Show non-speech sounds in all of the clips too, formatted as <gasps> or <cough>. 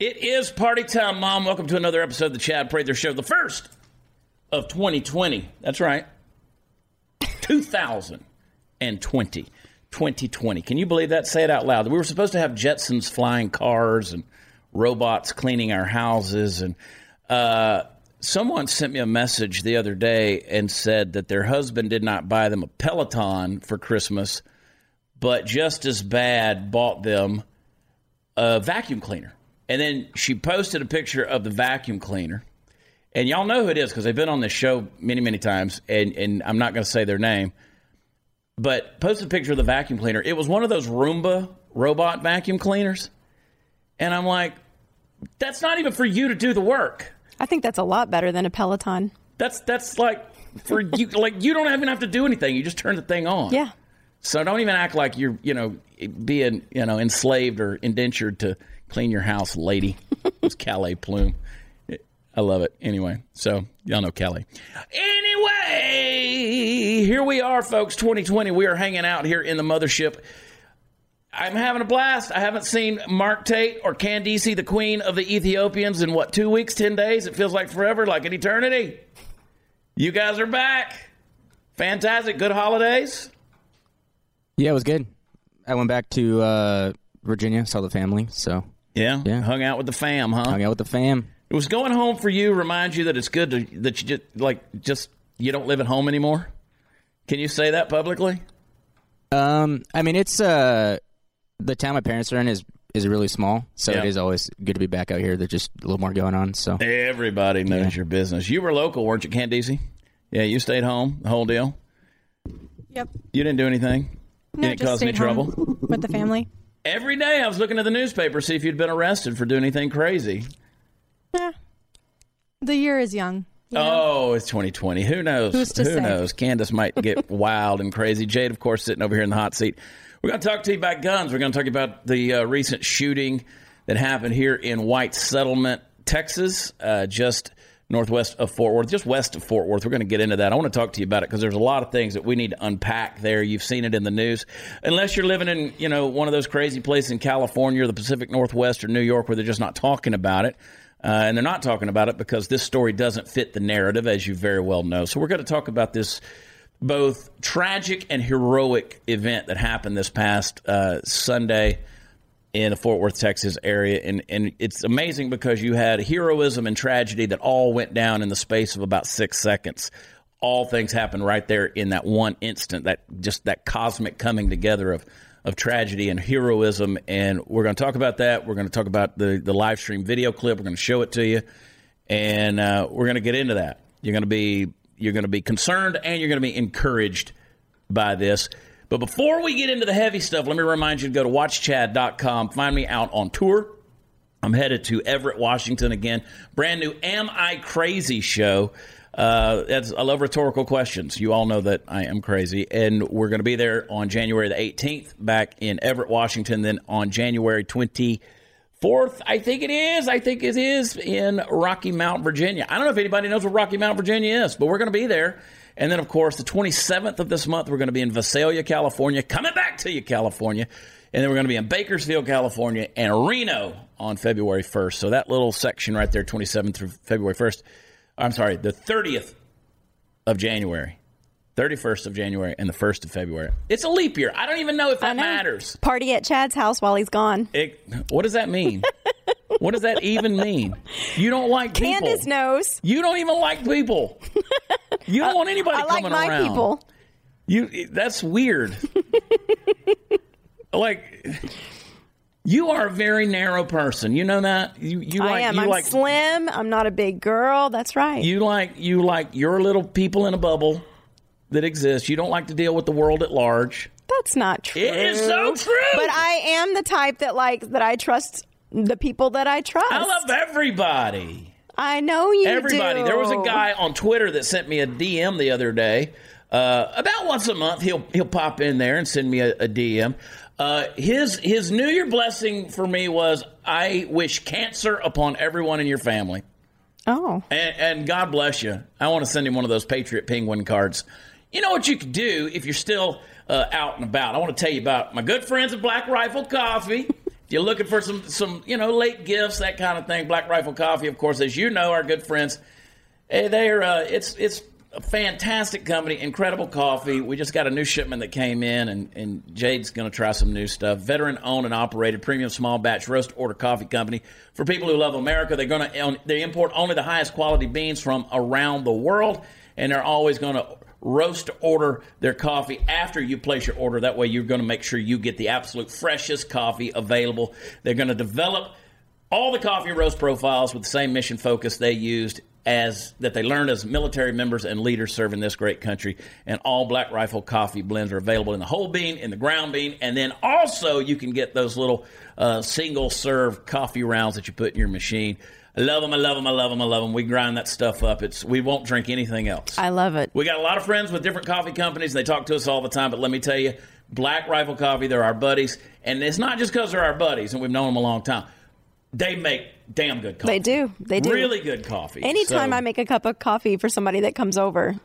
It is party time, Mom. Welcome to another episode of the Chad Prather Show, the first of 2020. That's right. 2020. 2020. Can you believe that? Say it out loud. We were supposed to have Jetsons flying cars and robots cleaning our houses. And uh, someone sent me a message the other day and said that their husband did not buy them a Peloton for Christmas, but just as bad bought them a vacuum cleaner. And then she posted a picture of the vacuum cleaner. And y'all know who it is because they've been on this show many, many times. And, and I'm not going to say their name, but posted a picture of the vacuum cleaner. It was one of those Roomba robot vacuum cleaners. And I'm like, that's not even for you to do the work. I think that's a lot better than a Peloton. That's that's like for you <laughs> like you don't even have to do anything. You just turn the thing on. Yeah. So don't even act like you're, you know, being, you know, enslaved or indentured to clean your house, lady. <laughs> it's Calais Plume. I love it. Anyway, so y'all know Calais. Anyway, here we are, folks. 2020. We are hanging out here in the mothership. I'm having a blast. I haven't seen Mark Tate or Candice, the queen of the Ethiopians, in what, two weeks, 10 days? It feels like forever, like an eternity. You guys are back. Fantastic. Good holidays. Yeah, it was good. I went back to uh, Virginia, saw the family, so Yeah. Yeah. Hung out with the fam, huh? hung out with the fam. It was going home for you remind you that it's good to, that you just like just you don't live at home anymore. Can you say that publicly? Um, I mean, it's uh, the town my parents are in is is really small, so Yeah. it is always good to be back out here. There's just a little more going on. So Everybody knows your business. You were local, weren't you, Candice? Yeah, you stayed home, the whole deal. Yep. You didn't do anything. No, didn't just cause any stayed home trouble. with the family. Every day I was looking at the newspaper to see if you'd been arrested for doing anything crazy. Yeah. The year is young. you know? Oh, it's 2020. Who knows? Who say? knows? Candace might get <laughs> wild and crazy. Jade, of course, sitting over here in the hot seat. We're going to talk to you about guns. We're going to talk about the uh, recent shooting that happened here in White Settlement, Texas, uh, just northwest of Fort Worth, just west of Fort Worth. We're going to get into that. I want to talk to you about it because there's a lot of things that we need to unpack there. You've seen it in the news. Unless you're living in, you know, one of those crazy places in California or the Pacific Northwest or New York where they're just not talking about it. Uh, and they're not talking about it because this story doesn't fit the narrative, as you very well know. So we're going to talk about this both tragic and heroic event that happened this past uh, Sunday in the Fort Worth, Texas area. And, and it's amazing because you had heroism and tragedy that all went down in the space of about six seconds. All things happened right there in that one instant, that just that cosmic coming together of, of tragedy and heroism. And we're going to talk about that. We're going to talk about the, the live stream video clip. We're going to show it to you. And uh, we're going to get into that. You're going to be you're going to be concerned and you're going to be encouraged by this. But before we get into the heavy stuff, let me remind you to go to watchchad.com. Find me out on tour. I'm headed to Everett, Washington again. Brand new Am I Crazy show. Uh, that's, I love rhetorical questions. You all know that I am crazy. And we're going to be there on January the 18th back in Everett, Washington. Then on January 24th, I think it is. I think it is in Rocky Mount, Virginia. I don't know if anybody knows what Rocky Mount, Virginia is, but we're going to be there. And then, of course, the 27th of this month, we're going to be in Visalia, California. Coming back to you, California. And then we're going to be in Bakersfield, California, and Reno on February 1st. So that little section right there, 27th through February 1st. I'm sorry, the 30th of January, 31st of January, and the 1st of February. It's a leap year. I don't even know if that know. matters. Party at Chad's house while he's gone. It, what does that mean? <laughs> what does that even mean? You don't like people. Candace knows. You don't even like people. <laughs> You don't want anybody coming around. I like coming my around. people. You that's weird. <laughs> like you are a very narrow person. You know that? You you like I am. you I'm like slim. I'm not a big girl. That's right. you like you like your little people in a bubble that exists. You don't like to deal with the world at large. That's not true. It is so true. But I am the type that like that I trust the people that I trust. I love everybody. I know you Everybody. do. There was a guy on Twitter that sent me a DM the other day. Uh, about once a month, he'll he'll pop in there and send me a, a DM. Uh, his his New Year blessing for me was I wish cancer upon everyone in your family, Oh. and, and God bless you. I want to send him one of those Patriot Penguin cards. You know what you could do if you're still uh, out and about. I want to tell you about my good friends at Black Rifle Coffee you're looking for some, some, you know, late gifts, that kind of thing. Black Rifle Coffee, of course, as you know, our good friends, eh, they're uh, it's it's a fantastic company, incredible coffee. We just got a new shipment that came in, and, and Jade's going to try some new stuff. Veteran owned and operated premium small batch roast order coffee company for people who love America. They're going to they import only the highest quality beans from around the world, and they're always going to roast order their coffee after you place your order. That way, you're going to make sure you get the absolute freshest coffee available. They're going to develop all the coffee roast profiles with the same mission focus they used as that they learned as military members and leaders serving this great country. And all Black Rifle coffee blends are available in the whole bean, in the ground bean, and then also you can get those little uh, single serve coffee rounds that you put in your machine. I love them. I love them. I love them. I love them. We grind that stuff up. It's we won't drink anything else. I love it. We got a lot of friends with different coffee companies. and They talk to us all the time. But let me tell you, Black Rifle Coffee, they're our buddies, and it's not just because they're our buddies and we've known them a long time. They make damn good coffee. They do. They do. Really good coffee. Anytime So- I make a cup of coffee for somebody that comes over,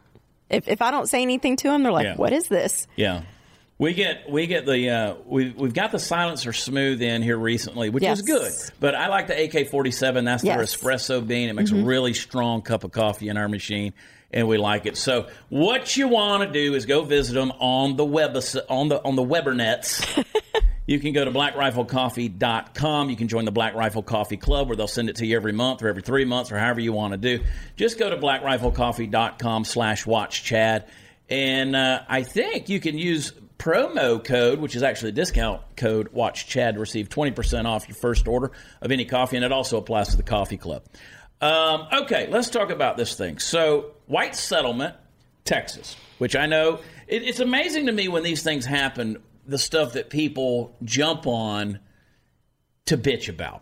if, if I don't say anything to them, they're like, Yeah. what is this? Yeah. We get we get the uh, we we've got the silencer smooth in here recently, which Yes. is good. But I like the AK forty seven. That's their espresso bean. It makes a really strong cup of coffee in our machine, and we like it. So what you want to do is go visit them on the web on the on the Webernets. <laughs> You can go to blackriflecoffee.com. You can join the Black Rifle Coffee Club where they'll send it to you every month or every three months or however you want to do. Just go to blackriflecoffee.com slash watch Chad. And uh, I think you can use promo code, which is actually a discount code, watch Chad receive 20% off your first order of any coffee. And it also applies to the coffee club. Um, okay, let's talk about this thing. So, White Settlement, Texas, which I know it, it's amazing to me when these things happen, the stuff that people jump on to bitch about.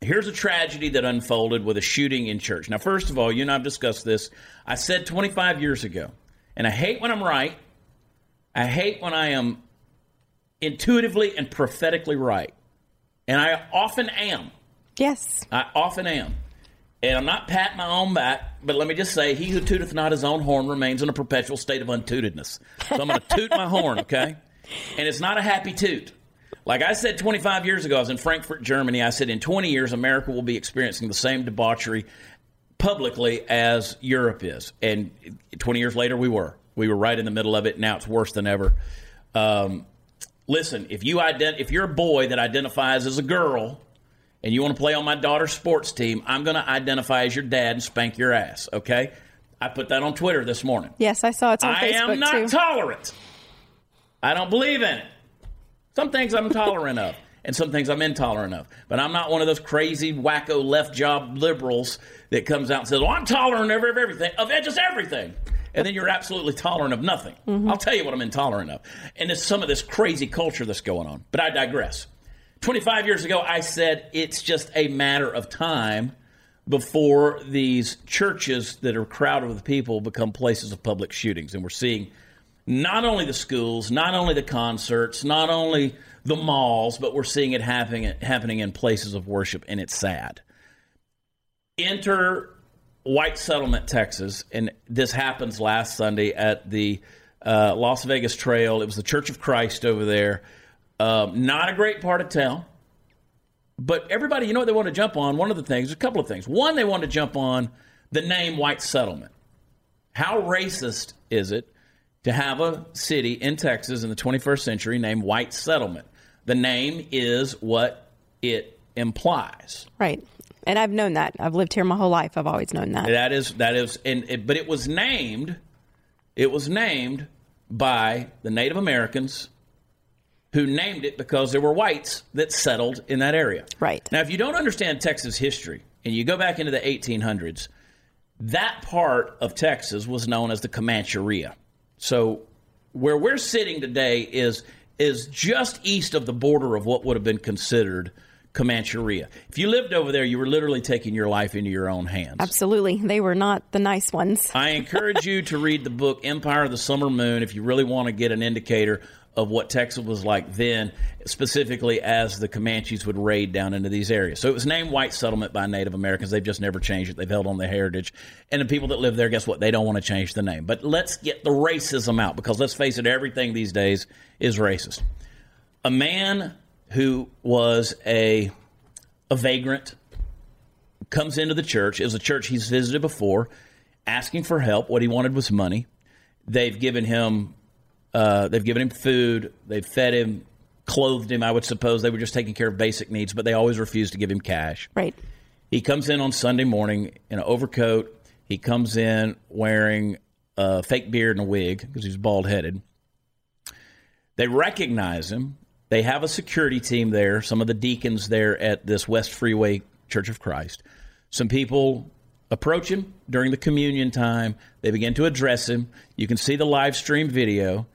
Here's a tragedy that unfolded with a shooting in church. Now, first of all, you and I've discussed this. I said 25 years ago, and I hate when I'm right. I hate when I am intuitively and prophetically right. And I often am. Yes. I often am. And I'm not patting my own back, but let me just say, he who tooteth not his own horn remains in a perpetual state of untootedness. So I'm going to toot my horn, okay? And it's not a happy toot. Like I said 25 years ago, I was in Frankfurt, Germany. I said in 20 years, America will be experiencing the same debauchery publicly as Europe is. And 20 years later, we were. We were right in the middle of it. Now it's worse than ever. Um, listen, if you ident- if you're a boy that identifies as a girl and you want to play on my daughter's sports team, I'm going to identify as your dad and spank your ass. Okay? I put that on Twitter this morning. Yes, I saw it on I Facebook am not too. tolerant. I don't believe in it. Some things I'm tolerant of, and some things I'm intolerant of. But I'm not one of those crazy, wacko, left job liberals that comes out and says, "Well, I'm tolerant of everything, of just everything." And then you're absolutely tolerant of nothing. Mm-hmm. I'll tell you what I'm intolerant of. And it's some of this crazy culture that's going on. But I digress. 25 years ago, I said it's just a matter of time before these churches that are crowded with people become places of public shootings. And we're seeing not only the schools, not only the concerts, not only the malls, but we're seeing it happening, happening in places of worship, and it's sad. Enter White Settlement, Texas, and this happens last Sunday at the uh, Las Vegas Trail. It was the Church of Christ over there. Um, not a great part of town. But everybody, you know what they want to jump on? One of the things, a couple of things. One, they want to jump on the name White Settlement. How racist is it to have a city in Texas in the 21st century named White Settlement? The name is what it implies. Right. And I've known that. I've lived here my whole life. I've always known that. That is that is, and it, but it was named. It was named by the Native Americans, who named it because there were whites that settled in that area. Right. Now, if you don't understand Texas history and you go back into the 1800s, that part of Texas was known as the Comancheria. So, where we're sitting today is is just east of the border of what would have been considered Comancheria. If you lived over there, you were literally taking your life into your own hands. Absolutely. They were not the nice ones. I encourage you to read the book Empire of the Summer Moon if you really want to get an indicator of what Texas was like then, specifically as the Comanches would raid down into these areas. So it was named White Settlement by Native Americans. They've just never changed it. They've held on their heritage. And the people that live there, guess what? They don't want to change the name. But let's get the racism out because let's face it, everything these days is racist. A man who was a a vagrant comes into the church. It was a church he's visited before, asking for help. What he wanted was money. They've given him uh, they've given him food. They've fed him, clothed him. I would suppose they were just taking care of basic needs, but they always refused to give him cash. Right. He comes in on Sunday morning in an overcoat. He comes in wearing a fake beard and a wig because he's bald headed. They recognize him. They have a security team there, some of the deacons there at this West Freeway Church of Christ. Some people approach him during the communion time. They begin to address him. You can see the live stream video.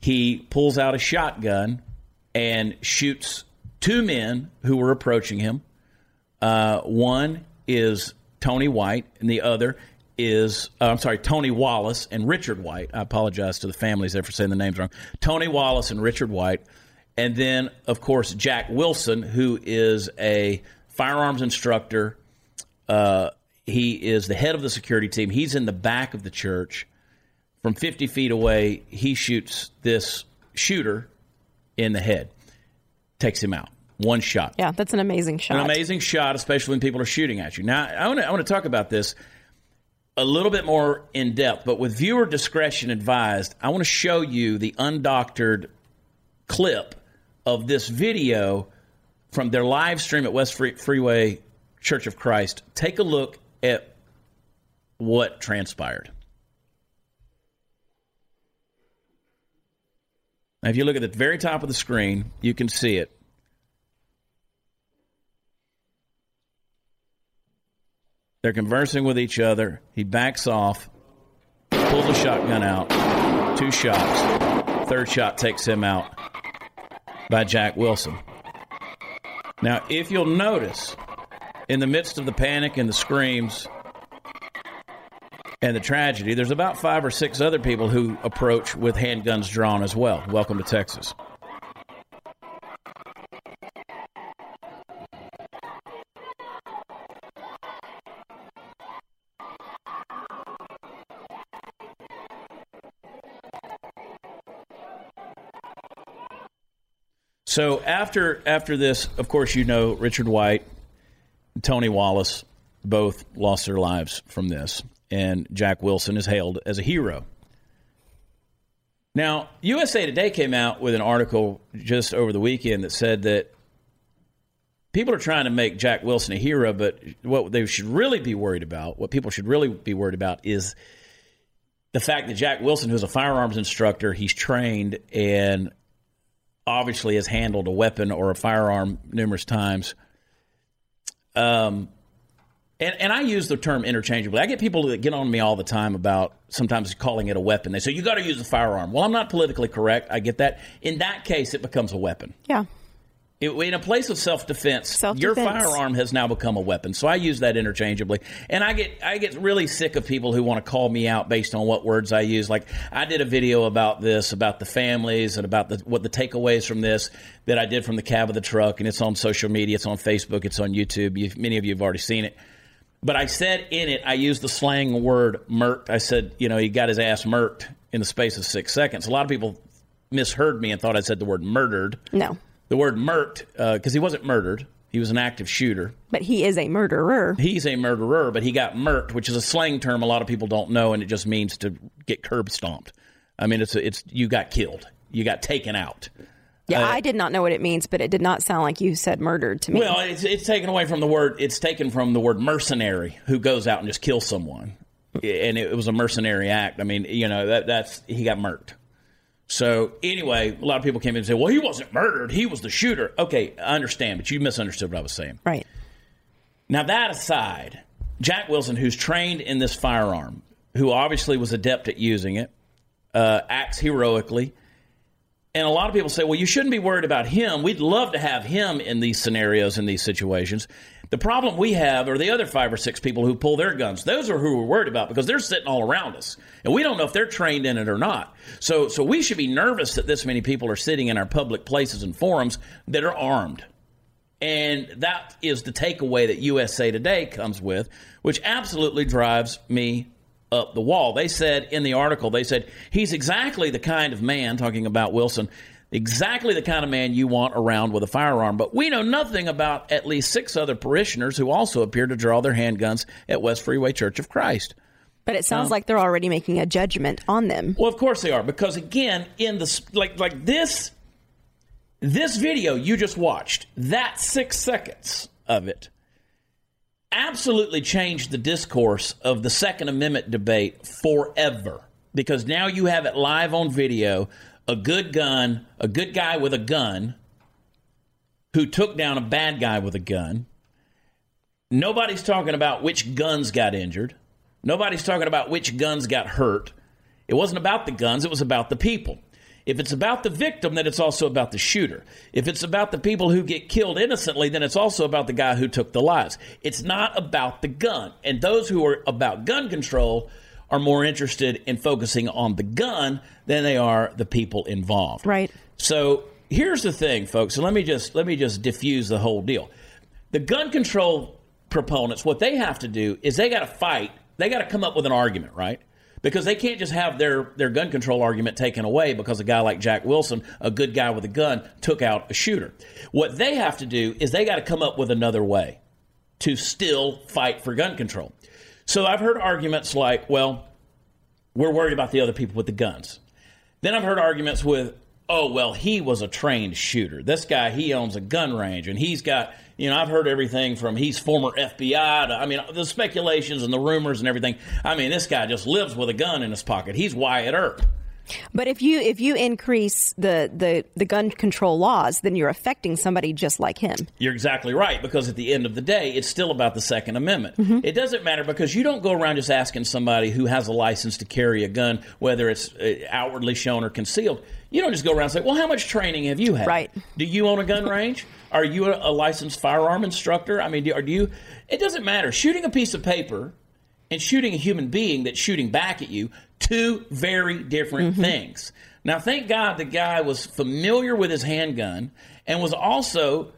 He pulls out a shotgun and shoots two men who were approaching him. Uh, one is Tony White, and the other is, uh, I'm sorry, Tony Wallace and Richard White. I apologize to the families there for saying the names wrong. Tony Wallace and Richard White. And then, of course, Jack Wilson, who is a firearms instructor. Uh, he is the head of the security team. He's in the back of the church. From 50 feet away, he shoots this shooter in the head, takes him out. One shot. Yeah, that's an amazing shot. An amazing shot, especially when people are shooting at you. Now, I want to I want to talk about this a little bit more in depth, but with viewer discretion advised, I want to show you the undoctored clip of this video from their live stream at West Freeway Church of Christ. Take a look at what transpired. Now, if you look at the very top of the screen, you can see it. They're conversing with each other. He backs off, pulls a shotgun out, two shots. Third shot takes him out by Jack Wilson. Now, if you'll notice, in the midst of the panic and the screams and the tragedy, there's about five or six other people who approach with handguns drawn as well. Welcome to Texas. So after after this, of course, you know Richard White, Tony Wallace, both lost their lives from this, and Jack Wilson is hailed as a hero. Now, USA Today came out with an article just over the weekend that said that people are trying to make Jack Wilson a hero, but what they should really be worried about, what people should really be worried about, is the fact that Jack Wilson, who's a firearms instructor, he's trained and obviously has handled a weapon or a firearm numerous times. Um, and, and I use the term interchangeably. I get people that get on me all the time about sometimes calling it a weapon. They say, you got to use a firearm. Well, I'm not politically correct. I get that. In that case, it becomes a weapon. Yeah. It, in a place of self defense, Self-defense. your firearm has now become a weapon. So I use that interchangeably, and I get I get really sick of people who want to call me out based on what words I use. Like I did a video about this, about the families, and about the, what the takeaways from this that I did from the cab of the truck, and it's on social media, it's on Facebook, it's on YouTube. you many of you have already seen it. But I said in it, I used the slang word "murked." I said, you know, he got his ass murked in the space of six seconds. A lot of people misheard me and thought I said the word murdered No. The word murked because he wasn't murdered. He was an active shooter. But he is a murderer. He's a murderer, but he got murked, which is a slang term a lot of people don't know, and it just means to get curb stomped. I mean, it's a, it's you got killed, you got taken out. Yeah, Uh, I did not know what it means, but it did not sound like you said murdered to me. Well, it's it's taken away from the word. It's taken from the word mercenary, who goes out and just kills someone, and it was a mercenary act. I mean, you know that that's he got murked. So anyway, a lot of people came in and said, "Well, he wasn't murdered; he was the shooter." Okay, I understand, but you misunderstood what I was saying. right. Now, that aside, Jack Wilson, who's trained in this firearm, who obviously was adept at using it, uh, acts heroically. And a lot of people say, well, you shouldn't be worried about him. We'd love to have him in these scenarios, in these situations. The problem we have are the other five or six people who pull their guns. Those are who we're worried about because they're sitting all around us. And we don't know if they're trained in it or not. So, so we should be nervous that this many people are sitting in our public places and forums that are armed. And that is the takeaway that USA Today comes with, which absolutely drives me up the wall. They said in the article, they said he's exactly the kind of man, talking about Wilson, exactly the kind of man you want around with a firearm. But we know nothing about at least six other parishioners who also appear to draw their handguns at West Freeway Church of Christ. But it sounds like they're already making a judgment on them. Well, of course they are, because again, in the like like this this video you just watched, that six seconds of it absolutely changed the discourse of the Second Amendment debate forever. Because now you have it live on video a good gun, a good guy with a gun who took down a bad guy with a gun. Nobody's talking about which guns got injured. Nobody's talking about which guns got hurt. It wasn't about the guns, it was about the people. If it's about the victim, then it's also about the shooter. If it's about the people who get killed innocently, then it's also about the guy who took the lives. It's not about the gun. And those who are about gun control are more interested in focusing on the gun than they are the people involved. Right. So here's the thing, folks. And let me just let me just diffuse the whole deal. The gun control proponents, what they have to do is they got to fight. They got to come up with an argument, right? Because they can't just have their, their gun control argument taken away because a guy like Jack Wilson, a good guy with a gun, took out a shooter. What they have to do is they got to come up with another way to still fight for gun control. So I've heard arguments like, well, we're worried about the other people with the guns. Then I've heard arguments with, oh, well, he was a trained shooter. This guy, he owns a gun range and he's got, you know, I've heard everything from he's former FBI to, I mean, the speculations and the rumors and everything. I mean, this guy just lives with a gun in his pocket. He's Wyatt Earp. But if you if you increase the, the, the gun control laws, then you're affecting somebody just like him. You're exactly right because at the end of the day, it's still about the Second Amendment. It doesn't matter because you don't go around just asking somebody who has a license to carry a gun, whether it's uh, outwardly shown or concealed. You don't just go around and say, "Well, how much training have you had? Right. Do you own a gun <laughs> range? Are you a, a licensed firearm instructor? I mean, do, or do you? It doesn't matter. Shooting a piece of paper and shooting a human being that's shooting back at you, two very different mm-hmm. things. Now, thank God the guy was familiar with his handgun and was also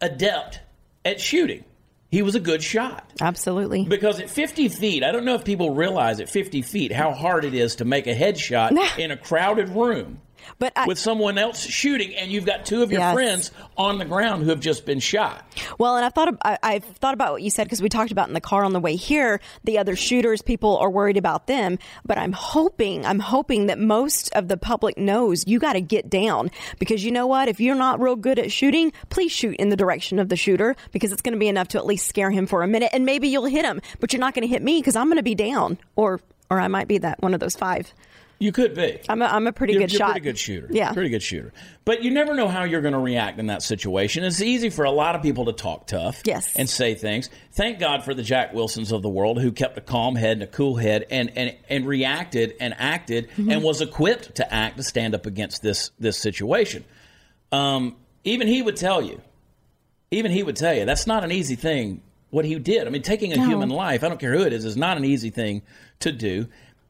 adept at shooting. He was a good shot. Absolutely. Because at 50 feet, I don't know if people realize at 50 feet how hard it is to make a headshot <laughs> in a crowded room But I, with someone else shooting, and you've got two of your Yes. friends on the ground who have just been shot. Well, and I've thought ab- I, I've thought about what you said because we talked about in the car on the way here. The other shooters, people are worried about them, but I'm hoping, I'm hoping that most of the public knows you got to get down because you know what? If you're not real good at shooting, please shoot in the direction of the shooter because it's going to be enough to at least scare him for a minute, and maybe you'll hit him, but you're not going to hit me because I'm going to be down, or or I might be that one of those five. You could be. I'm a, I'm a pretty you're, good you're shot. pretty good shooter. Yeah. Pretty good shooter. But you never know how you're going to react in that situation. It's easy for a lot of people to talk tough Yes. and say things. Thank God for the Jack Wilsons of the world who kept a calm head and a cool head and, and, and reacted and acted Mm-hmm. and was equipped to act to stand up against this this situation. Um, even he would tell you, even he would tell you, that's not an easy thing what he did. I mean, taking a No. human life, I don't care who it is, is not an easy thing to do,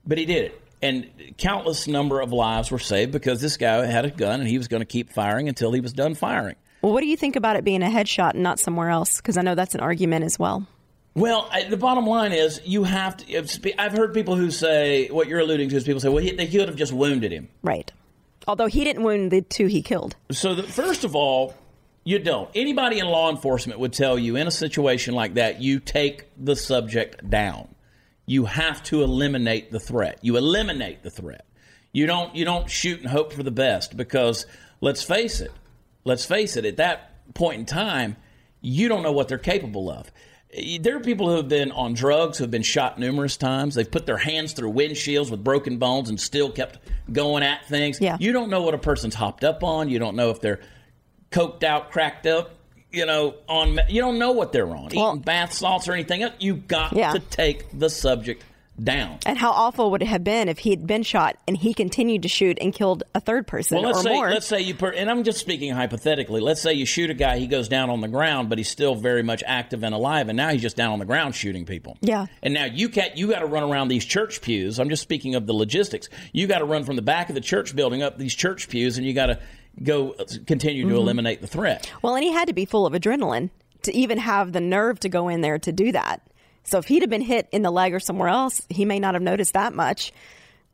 but he did it. And countless number of lives were saved because this guy had a gun and he was going to keep firing until he was done firing. Well, what do you think about it being a headshot and not somewhere else? Because I know that's an argument as well. Well, I, the bottom line is you have to. I've heard people who say what you're alluding to is people say, well, he, they could have just wounded him. Right. Although he didn't wound the two he killed. So, the, first of all, you don't. Anybody in law enforcement would tell you in a situation like that, you take the subject down. You have to eliminate the threat. You eliminate the threat. You don't. You don't shoot and hope for the best because let's face it. Let's face it. At that point in time, you don't know what they're capable of. There are people who have been on drugs who have been shot numerous times. They've put their hands through windshields with broken bones and still kept going at things. Yeah. You don't know what a person's hopped up on. You don't know if they're coked out, cracked up, you know, on you don't know what they're on. Well- Eating bath salts or anything else. You've got Yeah. to take the subject down. And how awful would it have been if he had been shot and he continued to shoot and killed a third person Well, let's or say more? let's say you per, and I'm just speaking hypothetically. Let's say you shoot a guy, he goes down on the ground, but he's still very much active and alive, and now he's just down on the ground shooting people. Yeah. And now you can't. You got to run around these church pews. I'm just speaking of the logistics. You got to run from the back of the church building up these church pews, and you got to go continue Mm-hmm. to eliminate the threat. well, and he had to be full of adrenaline to even have the nerve to go in there to do that. So if he'd have been hit in the leg or somewhere else, he may not have noticed that much.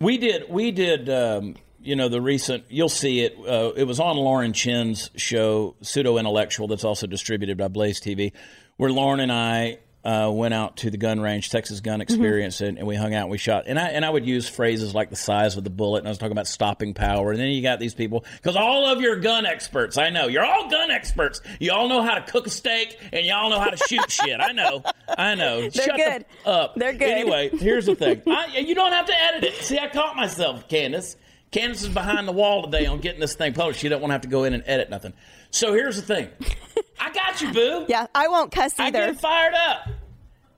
We did. We did. Um, you know, the recent, you'll see it. Uh, it was on Lauren Chen's show, Pseudo Intellectual, that's also distributed by Blaze TV, where Lauren and I uh, went out to the gun range, Texas Gun Experience, and, and we hung out and we shot. And I and I would use phrases like the size of the bullet, and I was talking about stopping power. And then you got these people because all of your gun experts, I know you're all gun experts. You all know how to cook a steak, and y'all know how to shoot <laughs> shit. I know, I know. They're Shut good. The, up. They're good. Anyway, here's the thing. I, you don't have to edit it. See, I caught myself, Candace. Candace is behind the wall today on getting this thing published. She don't want to have to go in and edit nothing. So here's the thing. <laughs> I got you, boo. Yeah, I won't cuss either. I get fired up.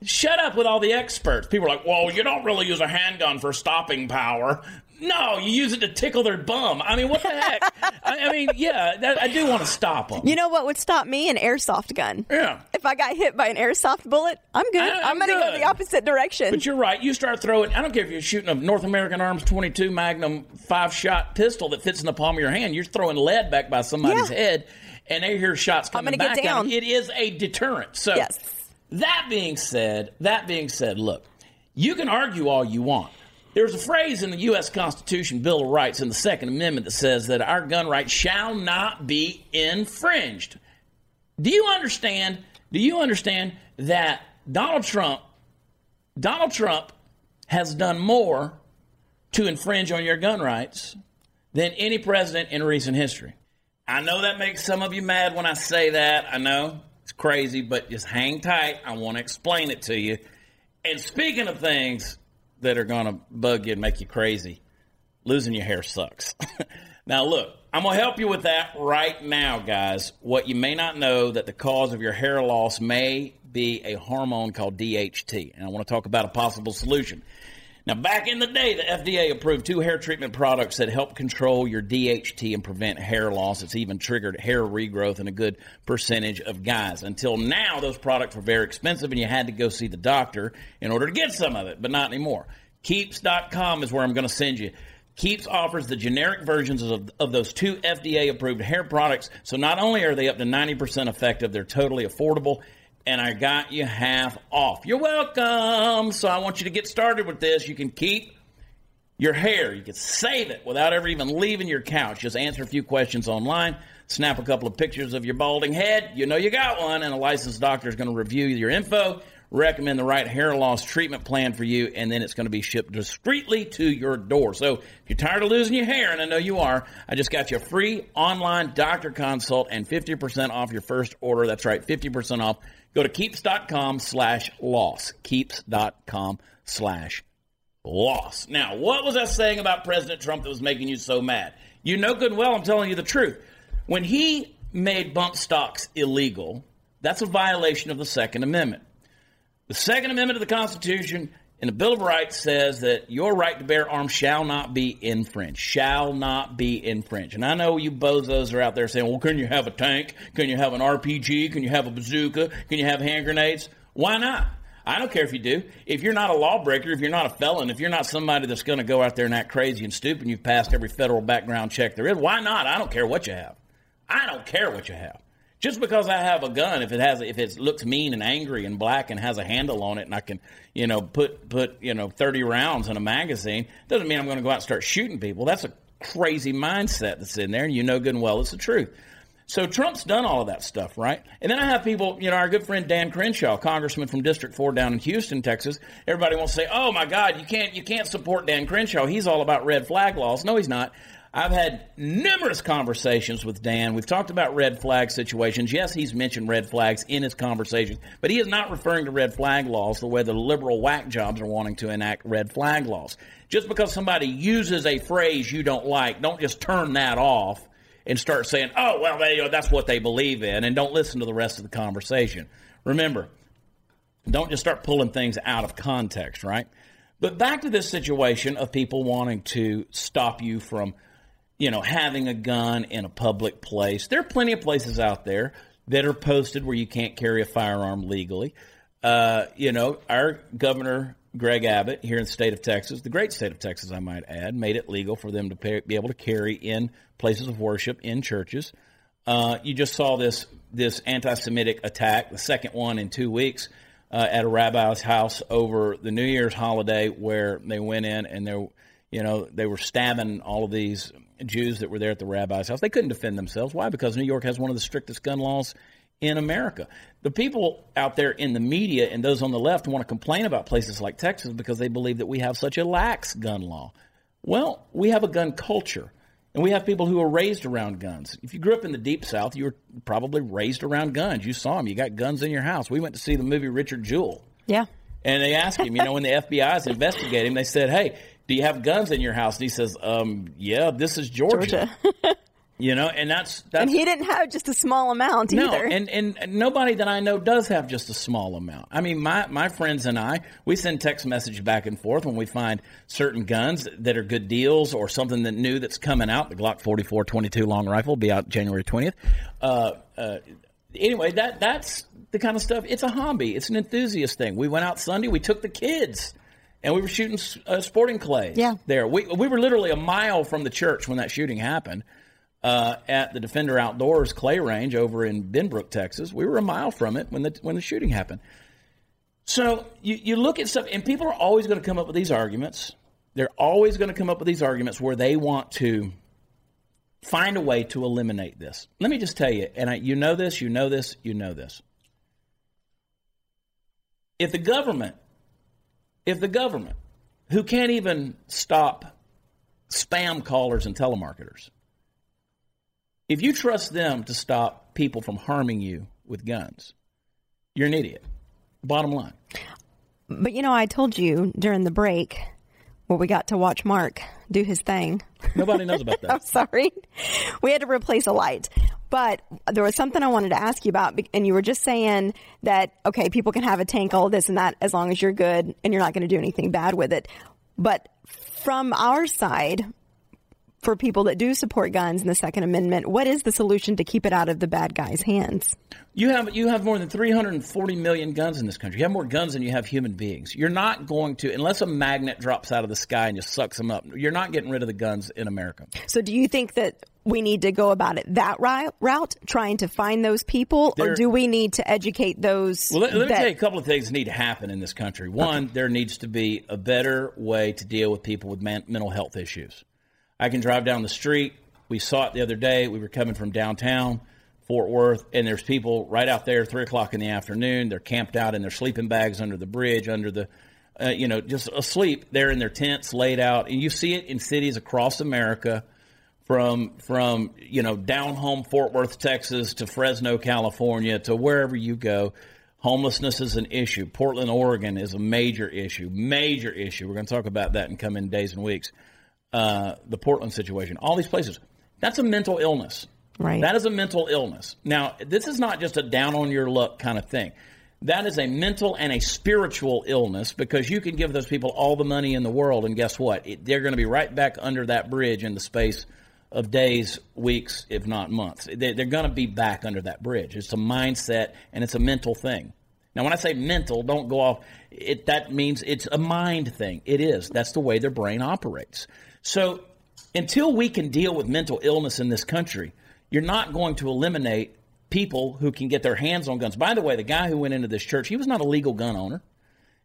Shut up with all the experts. People are like, well, you don't really use a handgun for stopping power. No, you use it to tickle their bum. I mean, what the heck? I, I mean, yeah, that, I do want to stop them. You know what would stop me? An airsoft gun. Yeah. If I got hit by an airsoft bullet, I'm good. I- I'm I'm, going to go the opposite direction. But you're right. You start throwing. I don't care if you're shooting a North American Arms 22 Magnum five shot pistol that fits in the palm of your hand. You're throwing lead back by somebody's Yeah. head, and they hear shots coming gonna get back. at down. It is a deterrent. So Yes. That being said, that being said, look, you can argue all you want. There's a phrase in the U.S. Constitution, Bill of Rights, in the Second Amendment that says that our gun rights shall not be infringed. Do you understand? Do you understand that Donald Trump, Donald Trump has done more to infringe on your gun rights than any president in recent history? I know that makes some of you mad when I say that. I know it's crazy, but just hang tight. I want to explain it to you. And speaking of things that are going to bug you and make you crazy, losing your hair sucks. <laughs> now, look, I'm going to help you with that right now, guys. What you may not know that the cause of your hair loss may be a hormone called DHT, and I want to talk about a possible solution. Now, back in the day, the FDA approved two hair treatment products that help control your DHT and prevent hair loss. It's even triggered hair regrowth in a good percentage of guys. Until now, those products were very expensive and you had to go see the doctor in order to get some of it, but not anymore. Keeps.com is where I'm going to send you. Keeps offers the generic versions of, of those two FDA approved hair products. So not only are they up to 90% effective, they're totally affordable and I got you half off. You're welcome. So I want you to get started with this. You can keep your hair. You can save it without ever even leaving your couch. Just answer a few questions online, snap a couple of pictures of your balding head. You know you got one, and a licensed doctor is going to review your info, recommend the right hair loss treatment plan for you, and then it's going to be shipped discreetly to your door. So if you're tired of losing your hair, and I know you are, I just got you a free online doctor consult and 50% off your first order. That's right, 50% off. Go to keeps.com slash loss. Keeps.com slash loss. Now, what was I saying about President Trump that was making you so mad? You know good and well I'm telling you the truth. When he made bump stocks illegal, that's a violation of the Second Amendment. The Second Amendment of the Constitution and the Bill of Rights says that your right to bear arms shall not be infringed. Shall not be infringed. And I know you bozos are out there saying, well, can you have a tank? Can you have an RPG? Can you have a bazooka? Can you have hand grenades? Why not? I don't care if you do. If you're not a lawbreaker, if you're not a felon, if you're not somebody that's going to go out there and act crazy and stupid, and you've passed every federal background check there is, why not? I don't care what you have. I don't care what you have. Just because I have a gun, if it has, if it looks mean and angry and black and has a handle on it, and I can, you know, put put you know thirty rounds in a magazine, doesn't mean I'm going to go out and start shooting people. That's a crazy mindset that's in there, and you know good and well it's the truth. So Trump's done all of that stuff, right? And then I have people, you know, our good friend Dan Crenshaw, congressman from District 4 down in Houston, Texas. Everybody wants to say, "Oh my God, you can't you can't support Dan Crenshaw. He's all about red flag laws." No, he's not. I've had numerous conversations with Dan. We've talked about red flag situations. Yes, he's mentioned red flags in his conversations, but he is not referring to red flag laws the way the liberal whack jobs are wanting to enact red flag laws. Just because somebody uses a phrase you don't like, don't just turn that off and start saying, "Oh, well, they, that's what they believe in," and don't listen to the rest of the conversation. Remember, don't just start pulling things out of context, right? But back to this situation of people wanting to stop you from, you know, having a gun in a public place. There are plenty of places out there that are posted where you can't carry a firearm legally. Uh, you know, our governor Greg Abbott here in the state of Texas, the great state of Texas, I might add, made it legal for them to pay, be able to carry in places of worship in churches. Uh, you just saw this this anti-Semitic attack, the second one in two weeks, uh, at a rabbi's house over the New Year's holiday, where they went in and there, You know, they were stabbing all of these Jews that were there at the rabbi's house. They couldn't defend themselves. Why? Because New York has one of the strictest gun laws in America. The people out there in the media and those on the left want to complain about places like Texas because they believe that we have such a lax gun law. Well, we have a gun culture. And we have people who are raised around guns. If you grew up in the deep south, you were probably raised around guns. You saw them. You got guns in your house. We went to see the movie Richard Jewell. Yeah. And they asked him, you know, when the FBI is investigating, they said, "Hey, do you have guns in your house?" And he says, "Um, yeah, this is Georgia." Georgia. <laughs> you know, and that's that's and he didn't have just a small amount no, either. and, and nobody that I know does have just a small amount. I mean, my, my friends and I, we send text message back and forth when we find certain guns that are good deals or something that new that's coming out. The Glock 44 22 long rifle will be out January 20th. Uh, uh, anyway, that that's the kind of stuff. It's a hobby. It's an enthusiast thing. We went out Sunday. We took the kids. And we were shooting uh, sporting clays Yeah. there. We, we were literally a mile from the church when that shooting happened uh, at the Defender Outdoors clay range over in Benbrook, Texas. We were a mile from it when the when the shooting happened. So you, you look at stuff, and people are always going to come up with these arguments. They're always going to come up with these arguments where they want to find a way to eliminate this. Let me just tell you, and I, you know this, you know this, you know this. If the government, if the government, who can't even stop spam callers and telemarketers, if you trust them to stop people from harming you with guns, you're an idiot. Bottom line. but you know, I told you during the break where we got to watch Mark do his thing. Nobody knows about <laughs> that. I'm sorry. We had to replace a light. But there was something I wanted to ask you about, and you were just saying that, okay, people can have a tank, all this and that, as long as you're good and you're not going to do anything bad with it. But from our side, for people that do support guns and the Second Amendment, what is the solution to keep it out of the bad guys' hands? You have you have more than 340 million guns in this country. You have more guns than you have human beings. You're not going to unless a magnet drops out of the sky and just sucks them up. You're not getting rid of the guns in America. So, do you think that we need to go about it that route, trying to find those people, or do we need to educate those? Well, let, let me that- tell you a couple of things that need to happen in this country. One, there needs to be a better way to deal with people with man, mental health issues. I can drive down the street. We saw it the other day. We were coming from downtown Fort Worth, and there's people right out there, three o'clock in the afternoon. They're camped out in their sleeping bags under the bridge, under the, uh, you know, just asleep. They're in their tents, laid out, and you see it in cities across America from from you know down home Fort Worth, Texas to Fresno, California to wherever you go. Homelessness is an issue. Portland, Oregon is a major issue. Major issue. We're going to talk about that in coming days and weeks. Uh, the Portland situation, all these places. That's a mental illness. Right. That is a mental illness. Now, this is not just a down on your luck kind of thing. That is a mental and a spiritual illness because you can give those people all the money in the world, and guess what? It, they're going to be right back under that bridge in the space of days, weeks, if not months. They, they're going to be back under that bridge. It's a mindset and it's a mental thing. Now, when I say mental, don't go off. It that means it's a mind thing. It is. That's the way their brain operates. So, until we can deal with mental illness in this country, you're not going to eliminate people who can get their hands on guns. By the way, the guy who went into this church, he was not a legal gun owner.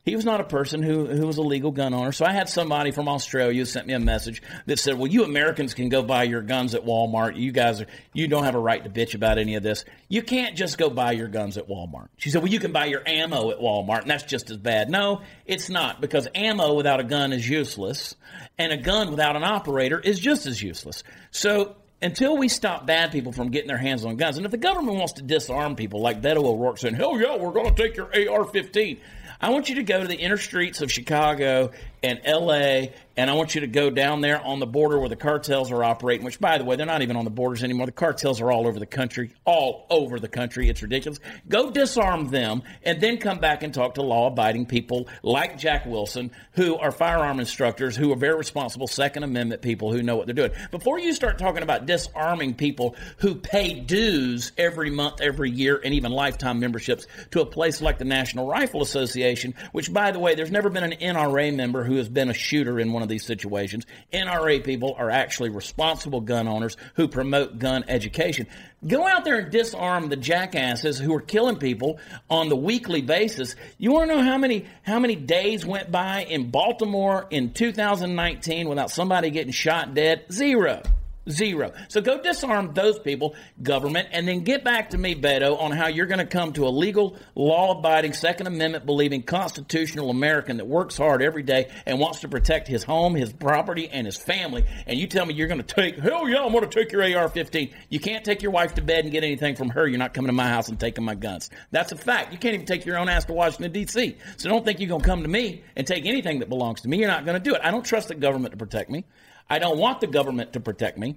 He was not a person who, who was a legal gun owner. So I had somebody from Australia who sent me a message that said, "Well, you Americans can go buy your guns at Walmart. You guys are you don't have a right to bitch about any of this. You can't just go buy your guns at Walmart." She said, "Well, you can buy your ammo at Walmart, and that's just as bad." No, it's not because ammo without a gun is useless, and a gun without an operator is just as useless. So until we stop bad people from getting their hands on guns, and if the government wants to disarm people like Beto O'Rourke saying, hell yeah, we're going to take your AR 15, I want you to go to the inner streets of Chicago and LA, and I want you to go down there on the border where the cartels are operating, which, by the way, they're not even on the borders anymore. The cartels are all over the country, all over the country. It's ridiculous. Go disarm them and then come back and talk to law abiding people like Jack Wilson, who are firearm instructors, who are very responsible Second Amendment people who know what they're doing. Before you start talking about disarming people who pay dues every month, every year, and even lifetime memberships to a place like the National Rifle Association, which, by the way, there's never been an NRA member who who has been a shooter in one of these situations. NRA people are actually responsible gun owners who promote gun education. Go out there and disarm the jackasses who are killing people on the weekly basis. You want to know how many how many days went by in Baltimore in 2019 without somebody getting shot dead? Zero. Zero. So go disarm those people, government, and then get back to me, Beto, on how you're going to come to a legal, law abiding, Second Amendment believing constitutional American that works hard every day and wants to protect his home, his property, and his family. And you tell me you're going to take, hell yeah, I'm going to take your AR 15. You can't take your wife to bed and get anything from her. You're not coming to my house and taking my guns. That's a fact. You can't even take your own ass to Washington, D.C. So don't think you're going to come to me and take anything that belongs to me. You're not going to do it. I don't trust the government to protect me. I don't want the government to protect me.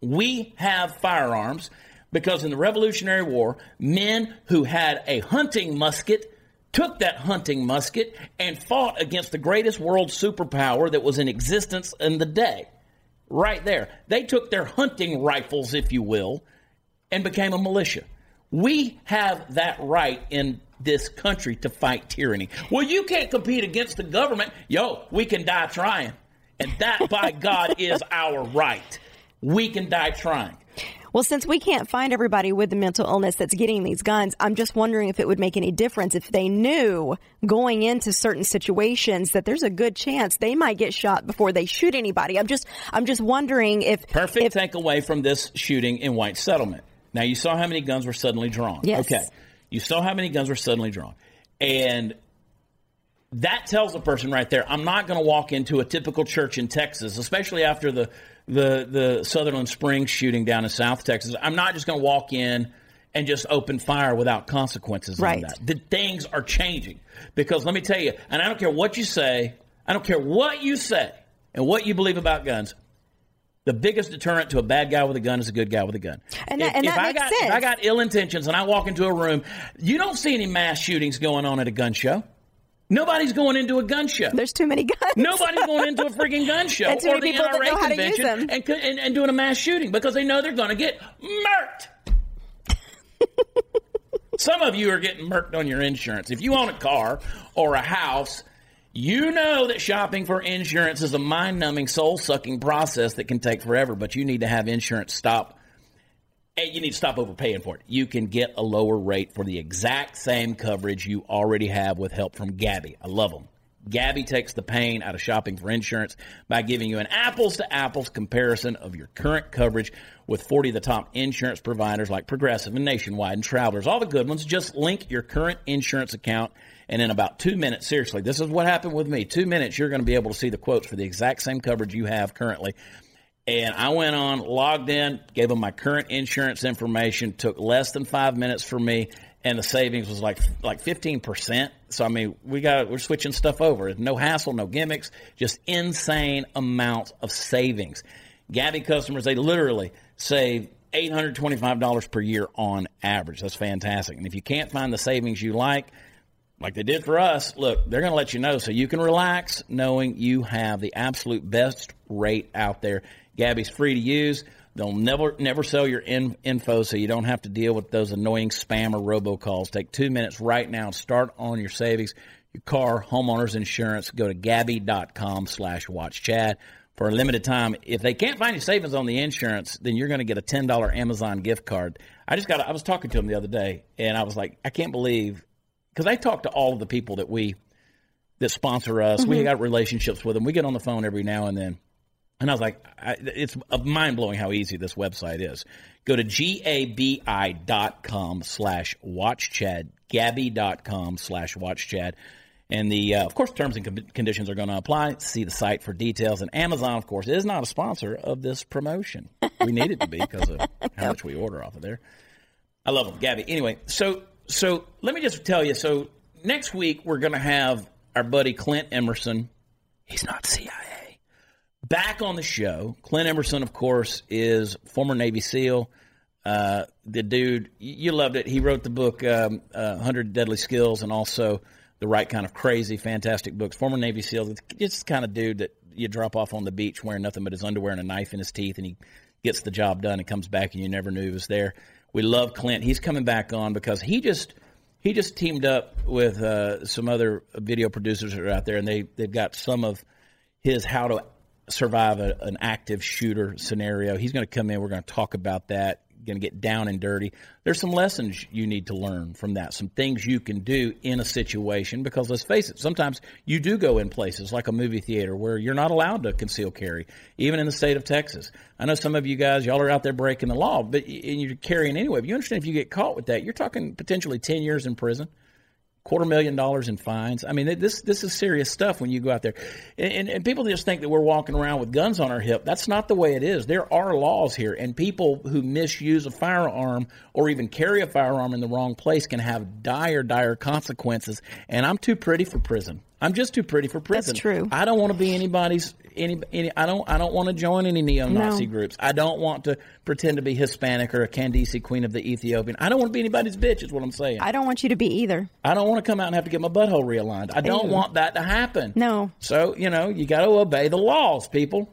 We have firearms because in the Revolutionary War, men who had a hunting musket took that hunting musket and fought against the greatest world superpower that was in existence in the day. Right there. They took their hunting rifles, if you will, and became a militia. We have that right in this country to fight tyranny. Well, you can't compete against the government. Yo, we can die trying. And that, by God, is our right. We can die trying. Well, since we can't find everybody with the mental illness that's getting these guns, I'm just wondering if it would make any difference if they knew going into certain situations that there's a good chance they might get shot before they shoot anybody. I'm just, I'm just wondering if perfect if, takeaway from this shooting in White Settlement. Now you saw how many guns were suddenly drawn. Yes. Okay, you saw how many guns were suddenly drawn, and that tells a person right there, I'm not going to walk into a typical church in Texas, especially after the the the Sutherland Springs shooting down in South Texas. I'm not just going to walk in and just open fire without consequences right. on that. The things are changing because let me tell you, and I don't care what you say, I don't care what you say and what you believe about guns. The biggest deterrent to a bad guy with a gun is a good guy with a gun. And that, if, and that if makes I got, sense. If I got ill intentions and I walk into a room, you don't see any mass shootings going on at a gun show. Nobody's going into a gun show. There's too many guns. Nobody's going into a <laughs> freaking gun show And too or the people that NRA know how to use convention them. and, and, and doing a mass shooting because they know they're going to get murked. <laughs> Some of you are getting murked on your insurance. If you own a car or a house, you know that shopping for insurance is a mind numbing, soul sucking process that can take forever, but you need to have insurance stop. And you need to stop overpaying for it. You can get a lower rate for the exact same coverage you already have with help from Gabi. I love them. Gabi takes the pain out of shopping for insurance by giving you an apples to apples comparison of your current coverage with 40 of the top insurance providers like Progressive and Nationwide and Travelers, all the good ones. Just link your current insurance account, and in about two minutes, seriously, this is what happened with me. Two minutes, you're going to be able to see the quotes for the exact same coverage you have currently. And I went on, logged in, gave them my current insurance information. Took less than five minutes for me, and the savings was like like fifteen percent. So I mean, we got we're switching stuff over. No hassle, no gimmicks, just insane amounts of savings. Gabi customers, they literally save eight hundred twenty five dollars per year on average. That's fantastic. And if you can't find the savings you like, like they did for us, look, they're going to let you know so you can relax knowing you have the absolute best rate out there. Gabi's free to use. They'll never never sell your in, info so you don't have to deal with those annoying spam or robocalls. Take two minutes right now and start on your savings, your car, homeowners insurance. Go to gabi.com slash watch Chad for a limited time. If they can't find your savings on the insurance, then you're going to get a $10 Amazon gift card. I just got, I was talking to them the other day and I was like, I can't believe because I talk to all of the people that we that sponsor us. We mm-hmm. got relationships with them. We get on the phone every now and then, and I was like, I, it's mind blowing how easy this website is. Go to gabi.com slash watchchad, gabi.com slash watchchad. And the, uh, of course, terms and conditions are going to apply. See the site for details. And Amazon, of course, is not a sponsor of this promotion. We need it to be because of <laughs> how much we order off of there. I love them, Gabi. Anyway, so so let me just tell you. So next week we're going to have our buddy Clint Emerson. He's not CIA. Back on the show. Clint Emerson, of course, is former Navy SEAL. Uh, the dude, you loved it. He wrote the book um, uh, 100 Deadly Skills and also The Right Kind of Crazy, fantastic books. Former Navy SEAL. Just the kind of dude that you drop off on the beach wearing nothing but his underwear and a knife in his teeth, and he gets the job done and comes back and you never knew he was there. We love Clint. He's coming back on because he just he just teamed up with uh, some other video producers that are out there, and they they've got some of his how to survive a, an active shooter scenario. He's going to come in. We're going to talk about that. Going to get down and dirty. There's some lessons you need to learn from that. Some things you can do in a situation because let's face it, sometimes you do go in places like a movie theater where you're not allowed to conceal carry, even in the state of Texas. I know some of you guys, y'all are out there breaking the law, but and you're carrying anyway. But you understand if you get caught with that, you're talking potentially 10 years in prison quarter million dollars in fines. I mean, this this is serious stuff when you go out there, and, and, and, people just think that we're walking around with guns on our hip. That's not the way it is. There are laws here, and people who misuse a firearm or even carry a firearm in the wrong place can have dire, dire consequences. And I'm too pretty for prison. I'm just too pretty for prison. That's true. I don't want to be anybody's any, any I don't I don't want to join any neo-Nazi No. groups. I don't want to pretend to be Hispanic or a Candice Queen of the Ethiopian. I don't want to be anybody's bitch. Is what I'm saying. I don't want you to be either. I don't want to come out and have to get my butthole realigned. I don't Ew. want that to happen. No. So, you know, you got to obey the laws, people.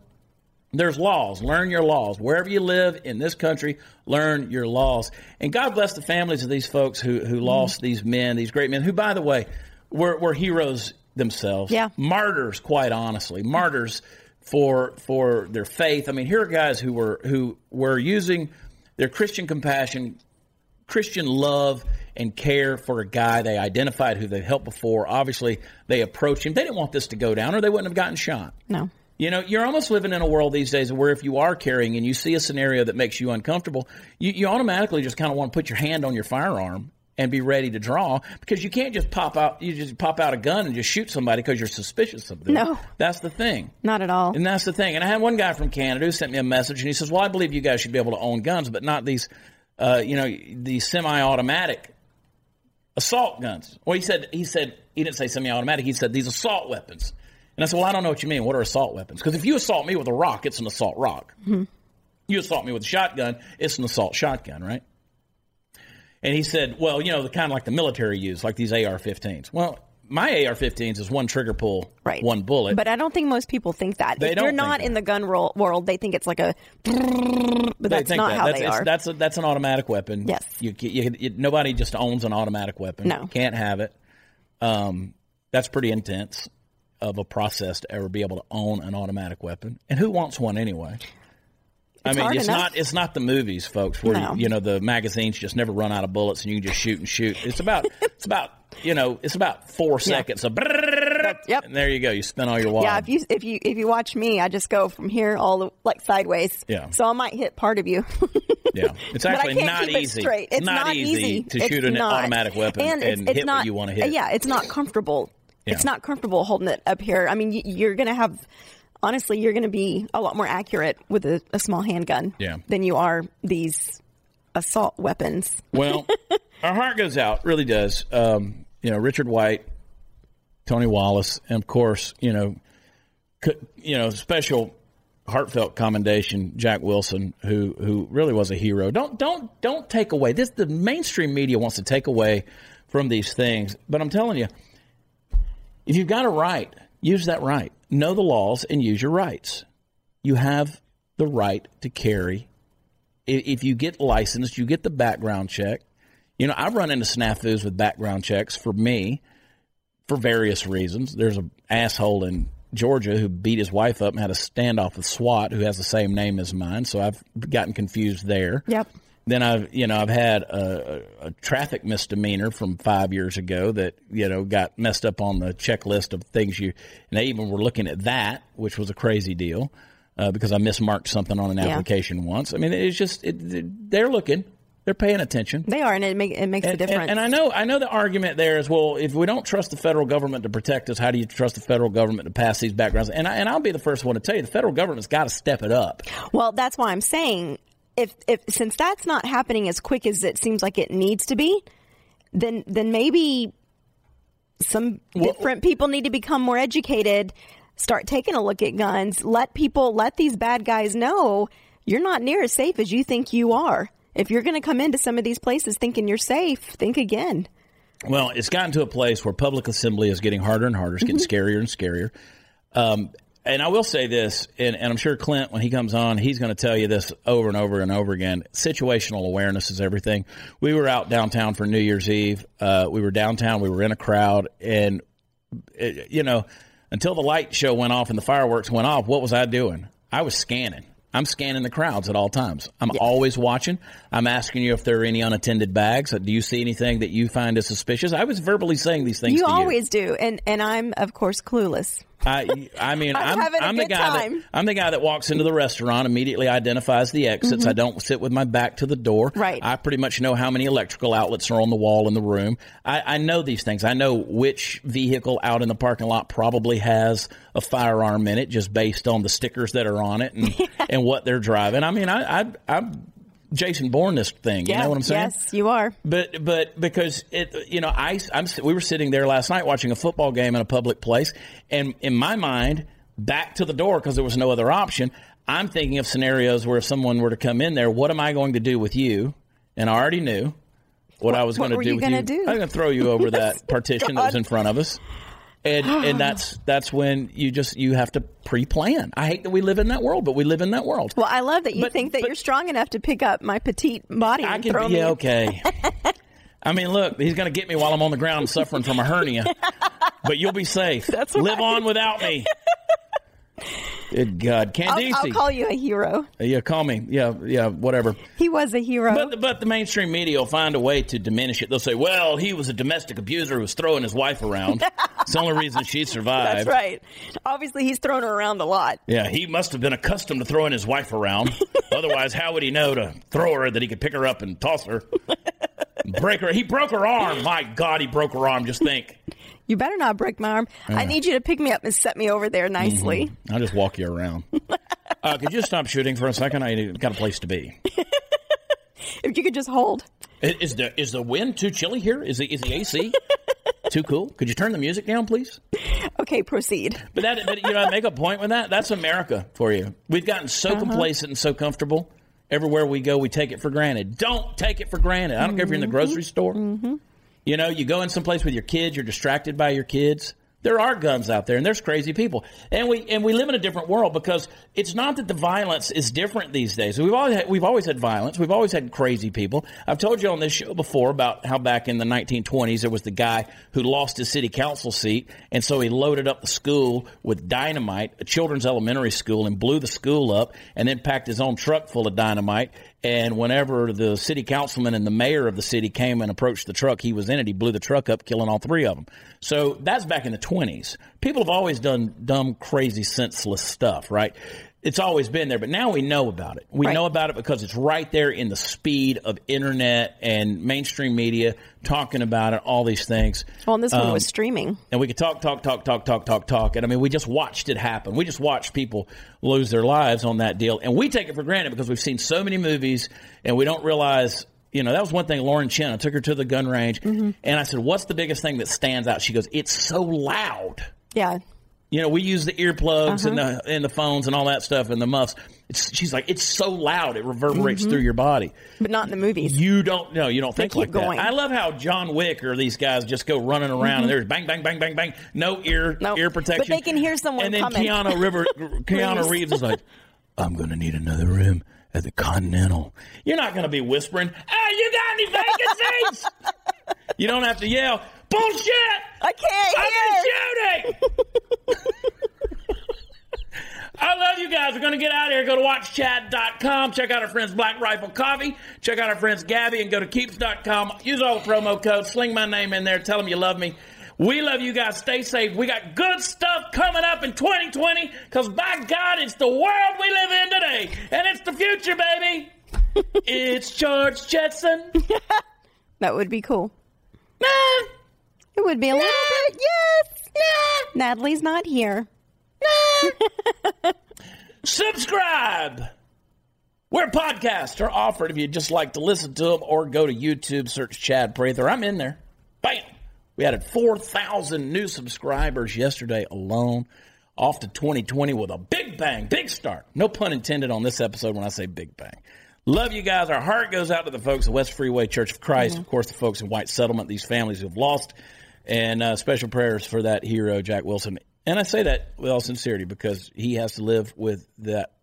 There's laws. Learn your laws. Wherever you live in this country, learn your laws. And God bless the families of these folks who, who lost mm. these men, these great men, who, by the way, were, were heroes themselves. Yeah. Martyrs, quite honestly. Martyrs for for their faith. I mean, here are guys who were who were using their Christian compassion Christian love and care for a guy they identified who they've helped before. Obviously, they approached him. They didn't want this to go down, or they wouldn't have gotten shot. No. You know, you're almost living in a world these days where if you are carrying and you see a scenario that makes you uncomfortable, you, you automatically just kind of want to put your hand on your firearm and be ready to draw because you can't just pop out you just pop out a gun and just shoot somebody because you're suspicious of them. No. That's the thing. Not at all. And that's the thing. And I had one guy from Canada who sent me a message, and he says, "Well, I believe you guys should be able to own guns, but not these, uh, you know, these semi-automatic assault guns." Well, he said he said he didn't say semi-automatic. He said these assault weapons. And I said, "Well, I don't know what you mean. What are assault weapons? Because if you assault me with a rock, it's an assault rock. You assault me with a shotgun, it's an assault shotgun, right?" And he said, "Well, you know, the kind of like the military use, like these AR-15s. Well." My AR-15s is one trigger pull, Right. one bullet. But I don't think most people think that. They if don't you're not that. in the gun ro- world, they think it's like a. But They that's not that. how that's, they are. That's a, that's an automatic weapon. Yes. You, you, you, nobody just owns an automatic weapon. No. can't have it. Um, that's pretty intense of a process to ever be able to own an automatic weapon. And who wants one anyway? I mean, it's enough. not it's not the movies, folks, where No. you, you know the magazines just never run out of bullets and you can just shoot and shoot. It's about it's about you know it's about four seconds of yep. and there you go. You spin all your wad. yeah, if you if you if you watch me, I just go from here all the like sideways. Yeah. So I might hit part of you. <laughs> Yeah, it's actually not it easy. straight. It's not, easy, to It's shoot an not. automatic weapon and, it's hit not, what you want to hit. Yeah, it's not comfortable. It's not comfortable holding it up here. I mean, you're going to have, honestly, you're going to be a lot more accurate with a, a small handgun Yeah. than you are these assault weapons. Well, <laughs> our heart goes out, really does. Um, you know, Richard White, Tony Wallace, and of course, you know, you know, special heartfelt commendation Jack Wilson, who who really was a hero. Don't don't don't take away this. The mainstream media wants to take away from these things, but I'm telling you, if you've got a right, use that right. Know the laws and use your rights. You have the right to carry if you get licensed, you get the background check. You know, I've run into snafus with background checks for me for various reasons. There's an asshole in Georgia who beat his wife up and had a standoff with SWAT who has the same name as mine, so I've gotten confused there. Yep. Then I've you know I've had a, a, a traffic misdemeanor from five years ago that you know got messed up on the checklist of things you and they even were looking at that, which was a crazy deal uh, because I mismarked something on an Yeah. application once. I mean, it's just it, they're looking, they're paying attention. They are, and it, make, it makes And, a difference. and, and I know, I know the argument there is, well, if we don't trust the federal government to protect us, how do you trust the federal government to pass these backgrounds? And I, and I'll be the first one to tell you, the federal government's got to step it up. Well, that's why I'm saying if if since that's not happening as quick as it seems like it needs to be, then then maybe some different people need to become more educated, start taking a look at guns, let people let these bad guys know you're not near as safe as you think you are. If you're going to come into some of these places thinking you're safe, think again. Well, it's gotten to a place where public assembly is getting harder and harder. It's getting scarier and scarier. Um, and I will say this, and, and I'm sure Clint, when he comes on, he's going to tell you this over and over and over again. Situational awareness is everything. We were out downtown for New Year's Eve. Uh, we were downtown. We were in a crowd, and it, you know, until the light show went off and the fireworks went off, what was I doing? I was scanning. I'm scanning the crowds at all times. I'm yes. always watching. I'm asking you if there are any unattended bags. Do you see anything that you find as suspicious? I was verbally saying these things. You always you. do, and and I'm of course clueless. I, I mean, <laughs> I'm, I'm, I'm the guy time. that I'm the guy that walks into the restaurant, immediately identifies the exits. Mm-hmm. I don't sit with my back to the door. Right. I pretty much know how many electrical outlets are on the wall in the room. I, I know these things. I know which vehicle out in the parking lot probably has a firearm in it, just based on the stickers that are on it and <laughs> and what they're driving. I mean, I, I I'm Jason Bourne this thing. You know what I'm saying? Yes, you are. But but because it, you know, I I'm, we were sitting there last night watching a football game in a public place, and in my mind, back to the door because there was no other option. I'm thinking of scenarios where if someone were to come in there, what am I going to do with you? And I already knew what, what I was going to do you with you. Do? I'm going to throw you over <laughs> that partition that was in front of us and <gasps> and that's that's when you just you have to pre-plan. I hate that we live in that world, but we live in that world. Well, I love that you but, think that you're strong enough to pick up my petite body I and can, yeah, me. okay. <laughs> I mean, look, he's going to get me while I'm on the ground suffering from a hernia, <laughs> but you'll be safe. That's Live right. on without me. <laughs> Good God, Candice. I'll, I'll, call you a hero. Yeah, call me. Yeah, yeah, whatever. He was a hero. But, but the mainstream media will find a way to diminish it. They'll say, well, he was a domestic abuser who was throwing his wife around. <laughs> it's the only reason she survived. That's right. Obviously, he's thrown her around a lot. Yeah, he must have been accustomed to throwing his wife around. <laughs> Otherwise, how would he know to throw her that he could pick her up and toss her? <laughs> break her. He broke her arm. My God, he broke her arm. Just think. You better not break my arm. Yeah. I need you to pick me up and set me over there nicely. Mm-hmm. I'll just walk you around. <laughs> uh, could you stop shooting for a second? I got a place to be. <laughs> if you could just hold. Is the is the wind too chilly here? Is the is the AC <laughs> too cool? Could you turn the music down, please? Okay, proceed. But that, but you know, I make a point with that. That's America for you. We've gotten so uh-huh. complacent and so comfortable. Everywhere we go, we take it for granted. Don't take it for granted. I don't mm-hmm. care if you're in the grocery store. Mm-hmm. You know, you go in someplace with your kids, you're distracted by your kids. There are guns out there, and there's crazy people, and we and we live in a different world because it's not that the violence is different these days. We've always had, we've always had violence. We've always had crazy people. I've told you on this show before about how back in the 1920s there was the guy who lost his city council seat, and so he loaded up the school with dynamite, a children's elementary school, and blew the school up, and then packed his own truck full of dynamite and whenever the city councilman and the mayor of the city came and approached the truck he was in it, he blew the truck up, killing all three of them. So that's back in the 20s. People have always done dumb, crazy, senseless stuff, right? It's always been there, but now we know about it. We right. know about it because it's right there in the speed of internet and mainstream media talking about it, all these things. Well, and this um, one was streaming. And we could talk, talk, talk, talk, talk, talk, talk. And I mean, we just watched it happen. We just watched people lose their lives on that deal. And we take it for granted because we've seen so many movies and we don't realize you know, that was one thing. Lauren Chen, I took her to the gun range, mm-hmm. and I said, "What's the biggest thing that stands out?" She goes, "It's so loud." Yeah, you know, we use the earplugs uh-huh. and the and the phones and all that stuff and the muffs. It's, she's like, it's so loud it reverberates mm-hmm. through your body. But not in the movies. You don't know. You don't they think like going. that. I love how John Wick or these guys just go running around mm-hmm. and there's bang bang bang bang bang, no ear nope. ear protection. But they can hear someone And then coming. Keanu River, <laughs> Keanu Reeves is like, I'm going to need another room at the Continental. You're not going to be whispering, "Hey, you got any vacancies?" <laughs> you don't have to yell, "Bullshit!" I can't been shooting. <laughs> I love you guys. We're going to get out of here. Go to watchchad.com. Check out our friends Black Rifle Coffee. Check out our friends Gabi and go to keeps.com. Use all the promo codes. Sling my name in there. Tell them you love me. We love you guys. Stay safe. We got good stuff coming up in 2020 because by God, it's the world we live in today. And it's the future, baby. <laughs> it's George Jetson. <laughs> that would be cool. Nah. It would be a nah. little bit. Yes. Nah. Natalie's not here. Nah. <laughs> Subscribe. Where podcasts are offered if you'd just like to listen to them or go to YouTube, search Chad Prather. I'm in there. Bam. We added 4,000 new subscribers yesterday alone. Off to 2020 with a big bang, big start. No pun intended on this episode when I say big bang. Love you guys. Our heart goes out to the folks at West Freeway Church of Christ. Mm-hmm. Of course, the folks in White Settlement, these families who've lost. And uh, special prayers for that hero, Jack Wilson. And I say that with all sincerity because he has to live with that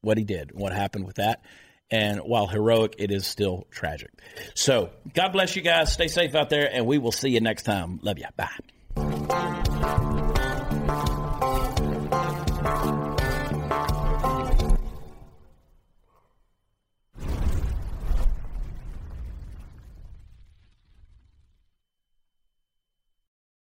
what he did, what happened with that. And while heroic, it is still tragic. So God bless you guys. Stay safe out there, and we will see you next time. Love you. Bye.